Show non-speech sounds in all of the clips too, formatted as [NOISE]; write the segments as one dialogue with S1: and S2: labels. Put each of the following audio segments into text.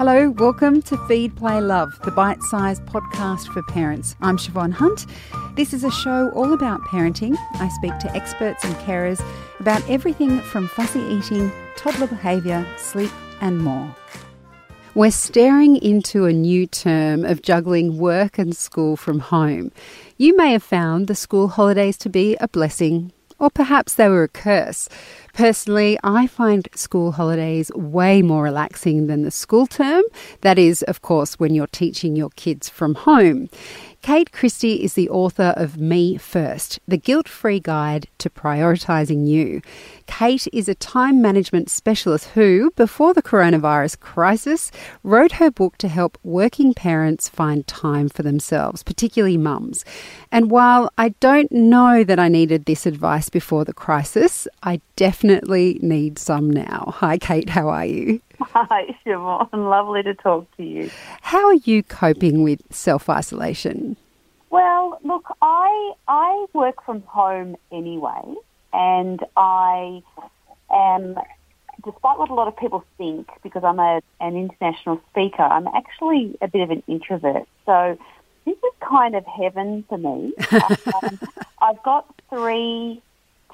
S1: Hello, welcome to Feed, Play, Love, the bite sized podcast for parents. I'm Siobhan Hunt. This is a show all about parenting. I speak to experts and carers about everything from fussy eating, toddler behaviour, sleep, and more. We're staring into a new term of juggling work and school from home. You may have found the school holidays to be a blessing, or perhaps they were a curse. Personally, I find school holidays way more relaxing than the school term. That is, of course, when you're teaching your kids from home. Kate Christie is the author of Me First, the guilt free guide to prioritising you. Kate is a time management specialist who, before the coronavirus crisis, wrote her book to help working parents find time for themselves, particularly mums. And while I don't know that I needed this advice before the crisis, I definitely need some now. Hi, Kate, how are you?
S2: Hi, Siobhan. [LAUGHS] Lovely to talk to you.
S1: How are you coping with self isolation?
S2: Well, look, I I work from home anyway, and I am, despite what a lot of people think, because I'm a, an international speaker, I'm actually a bit of an introvert. So this is kind of heaven for me. [LAUGHS] um, I've got three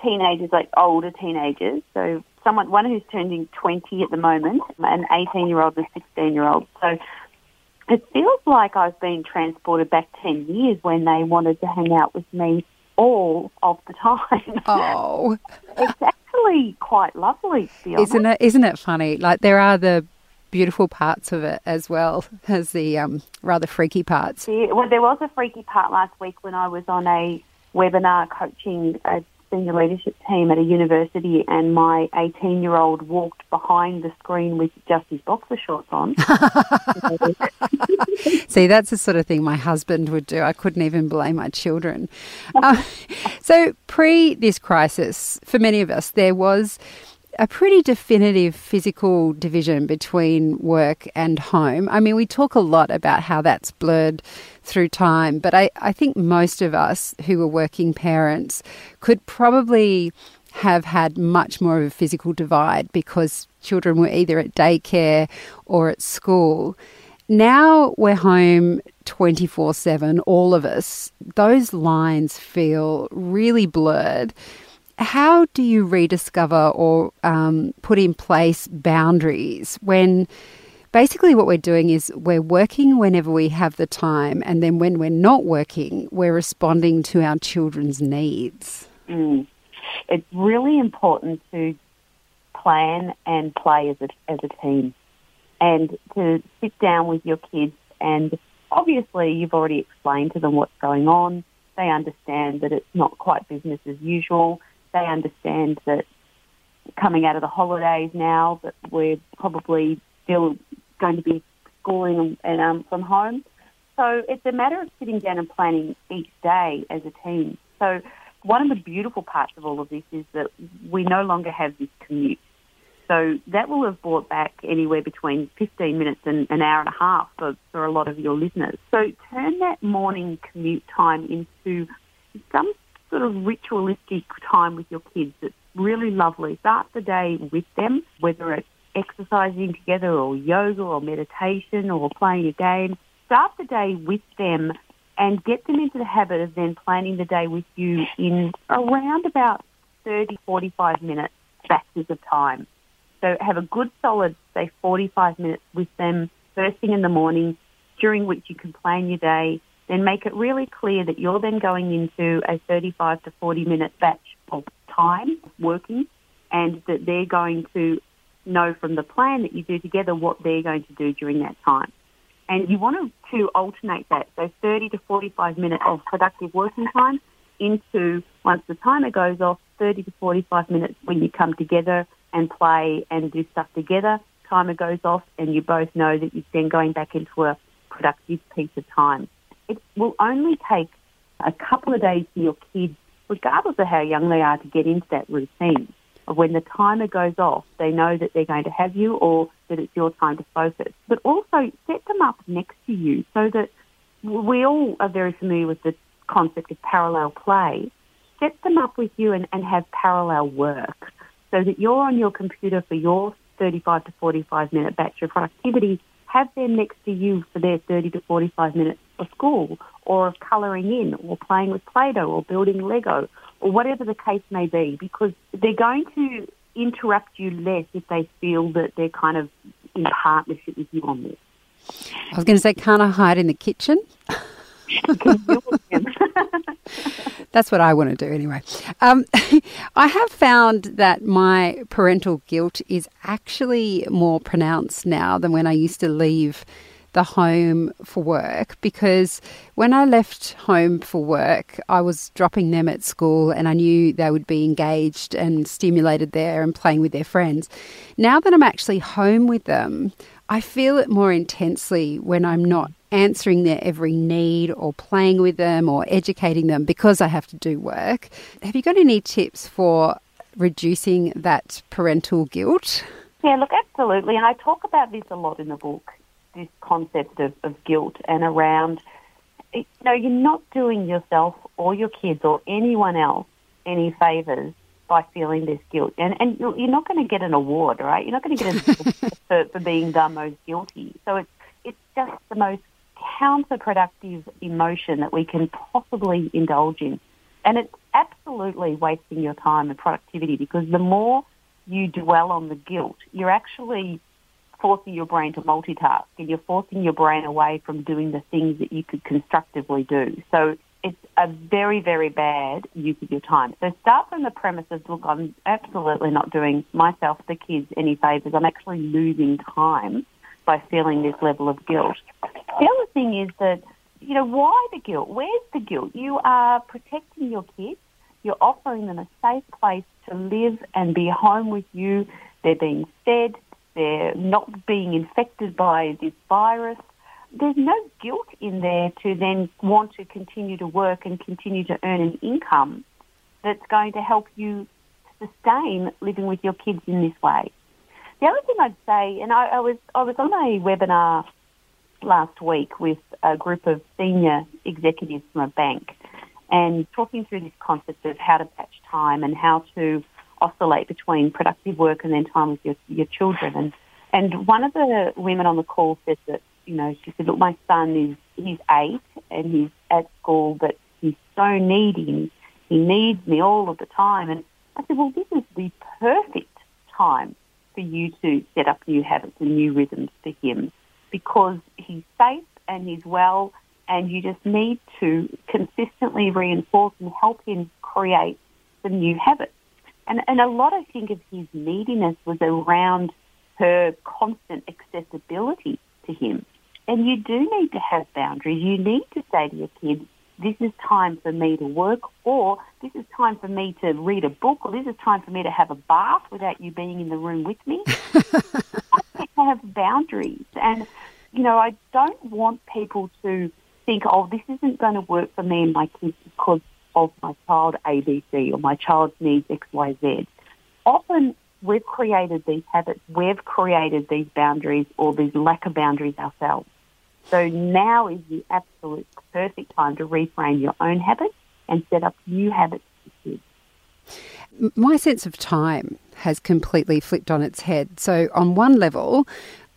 S2: teenagers, like older teenagers, so someone, one who's turning 20 at the moment, an 18 year old and a 16 year old. So it feels like I've been transported back 10 years when they wanted to hang out with me all of the time. [LAUGHS]
S1: Oh.
S2: it's actually quite lovely, to be
S1: honest. Isn't it, isn't it funny? Like, there are the beautiful parts of it as well as the um, rather freaky parts.
S2: Yeah, well, there was a freaky part last week when I was on a webinar coaching a senior leadership team at a university, and my 18 year old walked behind the screen with just his boxer shorts on. [LAUGHS]
S1: See, that's the sort of thing my husband would do. I couldn't even blame my children. Uh, [LAUGHS] so, pre this crisis, for many of us, there was a pretty definitive physical division between work and home. I mean, we talk a lot about how that's blurred through time, but I, I think most of us who are working parents could probably have had much more of a physical divide because children were either at daycare or at school. Now we're home 24 7, all of us. Those lines feel really blurred how do you rediscover or um, put in place boundaries when basically what we're doing is we're working whenever we have the time, and then when we're not working, we're responding to our children's needs?
S2: Mm. It's really important to plan and play as a, as a team and to sit down with your kids and obviously you've already explained to them what's going on. They understand that it's not quite business as usual they understand that coming out of the holidays now that we're probably still going to be schooling and, um, from home. So it's a matter of sitting down and planning each day as a team. So one of the beautiful parts of all of this is that we no longer have this commute. So that will have brought back anywhere between 15 minutes and an hour and a half for, for a lot of your listeners. So turn that morning commute time into some sort of ritualistic time with your kids. It's really lovely. Start the day with them, whether it's exercising together or yoga or meditation or playing a game. Start the day with them and get them into the habit of then planning the day with you in around about 30, 45 minutes batches of time. So have a good solid, say, 45 minutes with them first thing in the morning, during which you can plan your day, then make it really clear that you're then going into a 35 to 40 minute batch of time working and that they're going to know from the plan that you do together what they're going to do during that time. And you want to alternate that, so 30 to 45 minutes of productive working time into, once the timer goes off, 30 to 45 minutes when you come together and play and do stuff together. Timer goes off and you both know that you're then going back into a productive piece of time it will only take a couple of days for your kids, regardless of how young they are, to get into that routine. When the timer goes off, they know that they're going to have you or that it's your time to focus. But also set them up next to you so that we all are very familiar with the concept of parallel play. Set them up with you and, and have parallel work so that you're on your computer for your 35 to 45 minute batch of productivity have them next to you for their 30 to 45 minutes for school or of colouring in or playing with Play-Doh or building Lego or whatever the case may be because they're going to interrupt you less if they feel that they're kind of in partnership with you on this.
S1: I was going to say, can't I hide in the kitchen? [LAUGHS] That's what I want to do anyway. Um, [LAUGHS] I have found that my parental guilt is actually more pronounced now than when I used to leave the home for work because when I left home for work, I was dropping them at school and I knew they would be engaged and stimulated there and playing with their friends. Now that I'm actually home with them, I feel it more intensely when I'm not answering their every need or playing with them or educating them because I have to do work. Have you got any tips for reducing that parental guilt?
S2: Yeah, look, absolutely. And I talk about this a lot in the book this concept of, of guilt and around, you know, you're not doing yourself or your kids or anyone else any favours by feeling this guilt. And, and you're not going to get an award, right? You're not going to get an [LAUGHS] for, for being the most guilty. So it's, it's just the most counterproductive emotion that we can possibly indulge in. And it's absolutely wasting your time and productivity because the more you dwell on the guilt, you're actually forcing your brain to multitask and you're forcing your brain away from doing the things that you could constructively do. So it's a very, very bad use of your time. So start from the premise of, look, I'm absolutely not doing myself, the kids, any favours. I'm actually losing time by feeling this level of guilt. The other thing is that, you know, why the guilt? Where's the guilt? You are protecting your kids. You're offering them a safe place to live and be home with you. They're being fed they're not being infected by this virus. There's no guilt in there to then want to continue to work and continue to earn an income that's going to help you sustain living with your kids in this way. The other thing I'd say, and I, I was I was on a webinar last week with a group of senior executives from a bank, and talking through this concept of how to batch time and how to oscillate between productive work and then time with your, your children. And, and one of the women on the call said that, you know, she said, look, my son is, he's eight and he's at school, but he's so needy he needs me all of the time. And I said, well, this is the perfect time for you to set up new habits and new rhythms for him because he's safe and he's well and you just need to consistently reinforce and help him create some new habits. And, and a lot, I think, of his neediness was around her constant accessibility to him. And you do need to have boundaries. You need to say to your kids, this is time for me to work, or this is time for me to read a book, or this is time for me to have a bath without you being in the room with me. [LAUGHS] I have boundaries. And, you know, I don't want people to think, oh, this isn't going to work for me and my kids because of my child ABC or my child needs XYZ. Often we've created these habits, we've created these boundaries or these lack of boundaries ourselves. So now is the absolute perfect time to reframe your own habits and set up new habits for kids.
S1: My sense of time has completely flipped on its head. So, on one level,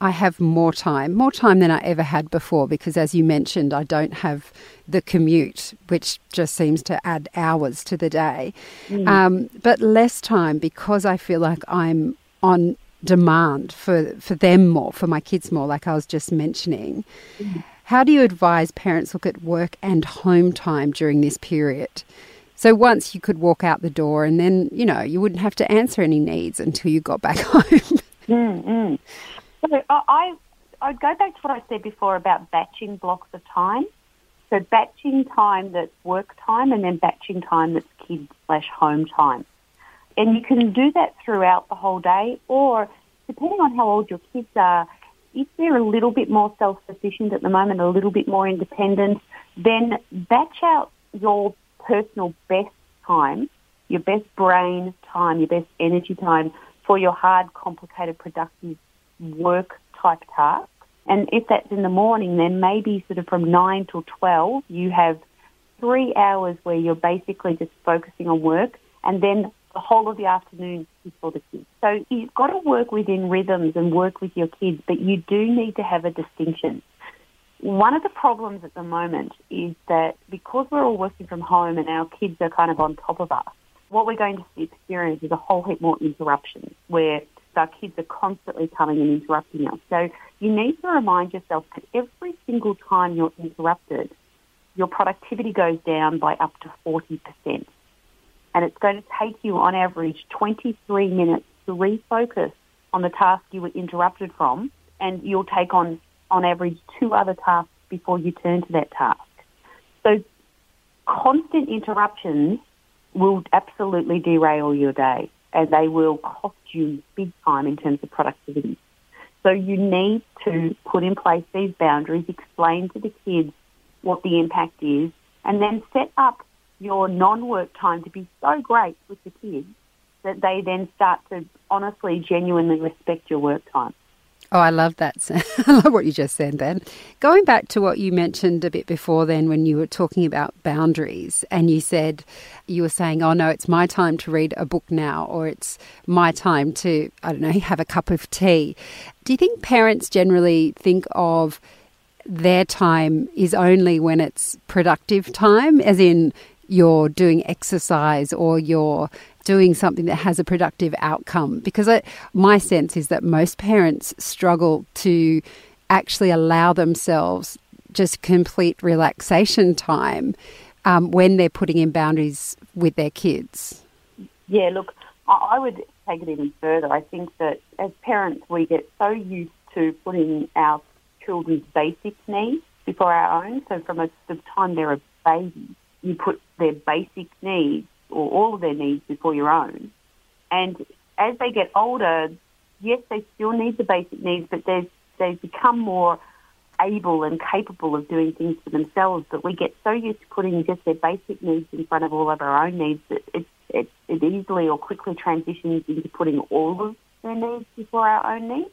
S1: I have more time, more time than I ever had before because, as you mentioned, I don't have the commute, which just seems to add hours to the day. Mm. Um, but less time because I feel like I'm on demand for, for them more, for my kids more, like I was just mentioning. Mm. How do you advise parents look at work and home time during this period? So once you could walk out the door and then, you know, you wouldn't have to answer any needs until you got back [LAUGHS] home.
S2: Mm, so I, I'd go back to what I said before about batching blocks of time. So batching time that's work time and then batching time that's kids slash home time. And you can do that throughout the whole day or depending on how old your kids are, if they're a little bit more self-sufficient at the moment, a little bit more independent, then batch out your personal best time, your best brain time, your best energy time for your hard, complicated, productive work type tasks. And if that's in the morning, then maybe sort of from 9 till 12, you have three hours where you're basically just focusing on work. And then the whole of the afternoon is for the kids. So you've got to work within rhythms and work with your kids, but you do need to have a distinction. One of the problems at the moment is that because we're all working from home and our kids are kind of on top of us, what we're going to experience is a whole heap more interruptions where our kids are constantly coming and interrupting us. So you need to remind yourself that every single time you're interrupted, your productivity goes down by up to 40%. And it's going to take you on average 23 minutes to refocus on the task you were interrupted from, and you'll take on, on average, two other tasks before you turn to that task. So constant interruptions will absolutely derail your day and they will cost you big time in terms of productivity. So you need to put in place these boundaries, explain to the kids what the impact is, and then set up your non-work time to be so great with the kids that they then start to honestly, genuinely respect your work time.
S1: Oh, I love that. [LAUGHS] I love what you just said then. Going back to what you mentioned a bit before then when you were talking about boundaries and you said, you were saying, oh no, it's my time to read a book now or it's my time to, I don't know, [LAUGHS] have a cup of tea. Do you think parents generally think of their time is only when it's productive time, as in you're doing exercise or you're doing something that has a productive outcome. Because I, my sense is that most parents struggle to actually allow themselves just complete relaxation time um, when they're putting in boundaries with their kids.
S2: Yeah, look, I would take it even further. I think that as parents, we get so used to putting our children's basic needs before our own. So from a, the time they're a baby, you put their basic needs or all of their needs before your own. And as they get older, yes, they still need the basic needs, but they they become more able and capable of doing things for themselves. But we get so used to putting just their basic needs in front of all of our own needs that it, it, it easily or quickly transitions into putting all of their needs before our own needs.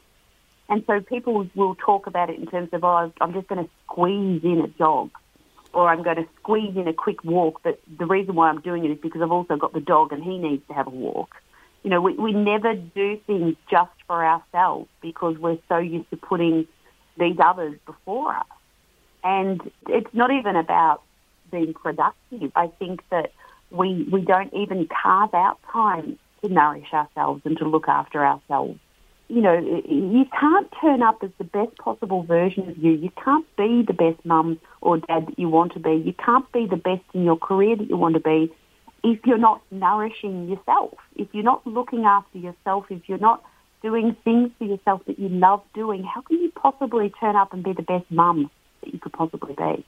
S2: And so people will talk about it in terms of, oh, I'm just going to squeeze in a jog or I'm going to squeeze in a quick walk, but the reason why I'm doing it is because I've also got the dog and he needs to have a walk. You know, we, we never do things just for ourselves because we're so used to putting these others before us. And it's not even about being productive. I think that we, we don't even carve out time to nourish ourselves and to look after ourselves you know, you can't turn up as the best possible version of you. You can't be the best mum or dad that you want to be. You can't be the best in your career that you want to be if you're not nourishing yourself, if you're not looking after yourself, if you're not doing things for yourself that you love doing. How can you possibly turn up and be the best mum that you could possibly be?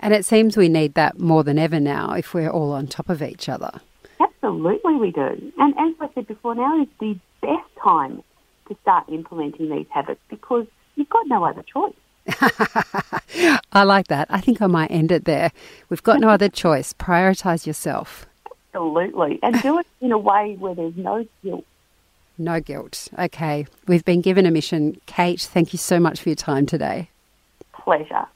S1: And it seems we need that more than ever now if we're all on top of each other.
S2: Absolutely, we do. And as I said before, now is the best time to start implementing these habits because you've got no other choice. [LAUGHS]
S1: I like that. I think I might end it there. We've got no other [LAUGHS] choice. Prioritize yourself.
S2: Absolutely. And do it in a way where there's no guilt.
S1: No guilt. Okay. We've been given a mission. Kate, thank you so much for your time today.
S2: Pleasure.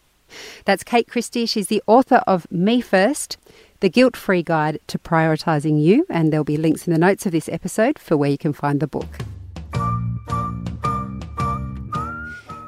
S1: That's Kate Christie. She's the author of Me First, the guilt free guide to prioritising you. And there'll be links in the notes of this episode for where you can find the book.